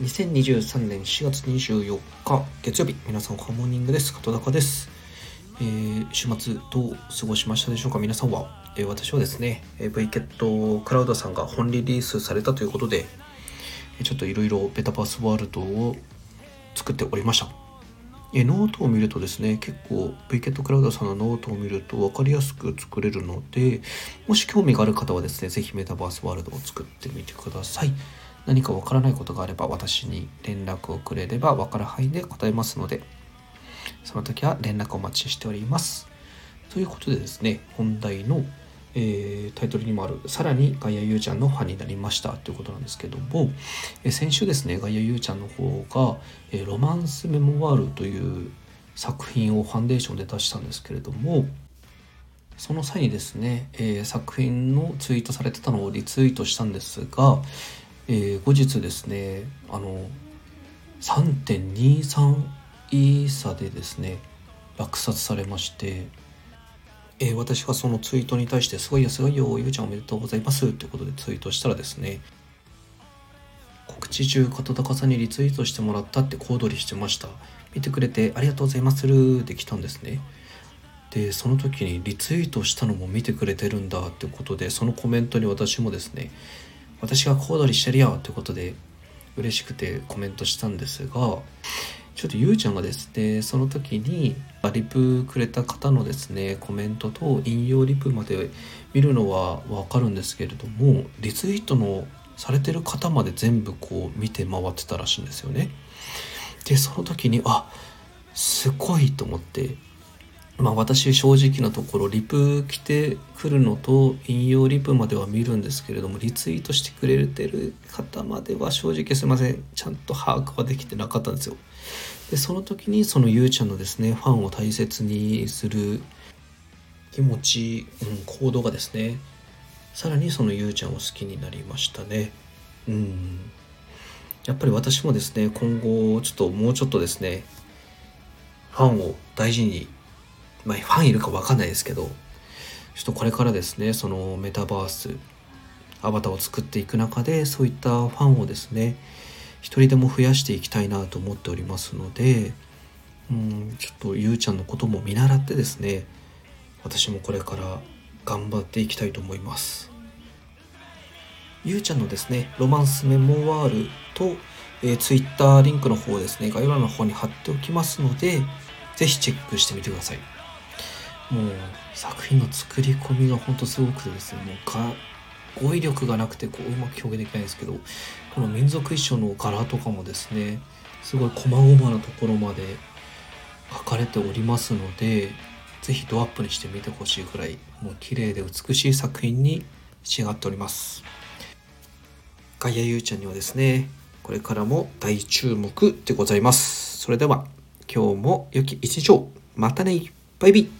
2023年4月24日月曜日皆さんハモーニングです。片高です、えー、週末どう過ごしましたでしょうか？皆さんは、えー、私はですね v ケットクラウドさんが本リリースされたということでちょっといろいろメタバースワールドを作っておりました。えノートを見るとですね結構 v ケットクラウドさんのノートを見ると分かりやすく作れるのでもし興味がある方はですね是非メタバースワールドを作ってみてください。何かわからないことがあれば私に連絡をくれれば分かる範囲で答えますのでその時は連絡お待ちしております。ということでですね本題のえー、タイトルにもあるさらにガイアユーちゃんのファンになりました。ということなんですけども、えー、先週ですねガイアユーちゃんの方が、えー、ロマンスメモワールという作品をファンデーションで出したんですけれどもその際にですね、え作品のツイートされてたのをリツイートしたんですが、え後日ですねあの3.23イーサでですね落札されましてえー、私がそのツイートに対して「すごいよすごいよゆうちゃんおめでとうございます」ということでツイートしたらですね告知中片高さんにリツイートしてもらったって小躍りしてました。見てくれてありがとうございまするで来たんですね。でその時にリツイートしたのも見てくれてるんだってことでそのコメントに私もですね私が小躍りしてるよってことで嬉しくてコメントしたんですがちょっとゆうちゃんがですねその時にリプくれた方のですねコメントと引用リプまで見るのは分かるんですけれどもリツイートのされてる方まで全部こう見て回ってたらしいんですよね。でその時にあすごいと思ってまあ私正直なところリプ来てくるのと引用リプまでは見るんですけれどもリツイートしてくれてる方までは正直すいませんちゃんと把握はできてなかったんですよ。でその時にそのゆうちゃんのですねファンを大切にする気持ち、うん、行動がですねさらにそのゆうちゃんを好きになりましたね。うんやっぱり私もですね今後ちょっともうちょっとですねファンを大事にまあ、ファンいるか分かんないですけどちょっとこれからですねそのメタバースアバターを作っていく中でそういったファンをですね一人でも増やしていきたいなと思っておりますのでうんちょっとゆうちゃんのことも見習ってですね私もこれから頑張っていきたいと思います。ゆうちゃんのですねロマンスメモワールと、えー、ツイッターリンクの方ですね概要欄の方に貼っておきますので是非チェックしてみてください。もう作品の作り込みがほんとすごくてですねもうが語彙力がなくてこううまく表現できないんですけどこの民族衣装の柄とかもですねすごい細々なところまで書かれておりますので是非ドアップにしてみてほしいぐらいもう綺麗で美しい作品に仕上がっております。ガイアユーちゃんにはですねこれからも大注目でございます。それでは今日も良き一日を。またね。バイビー。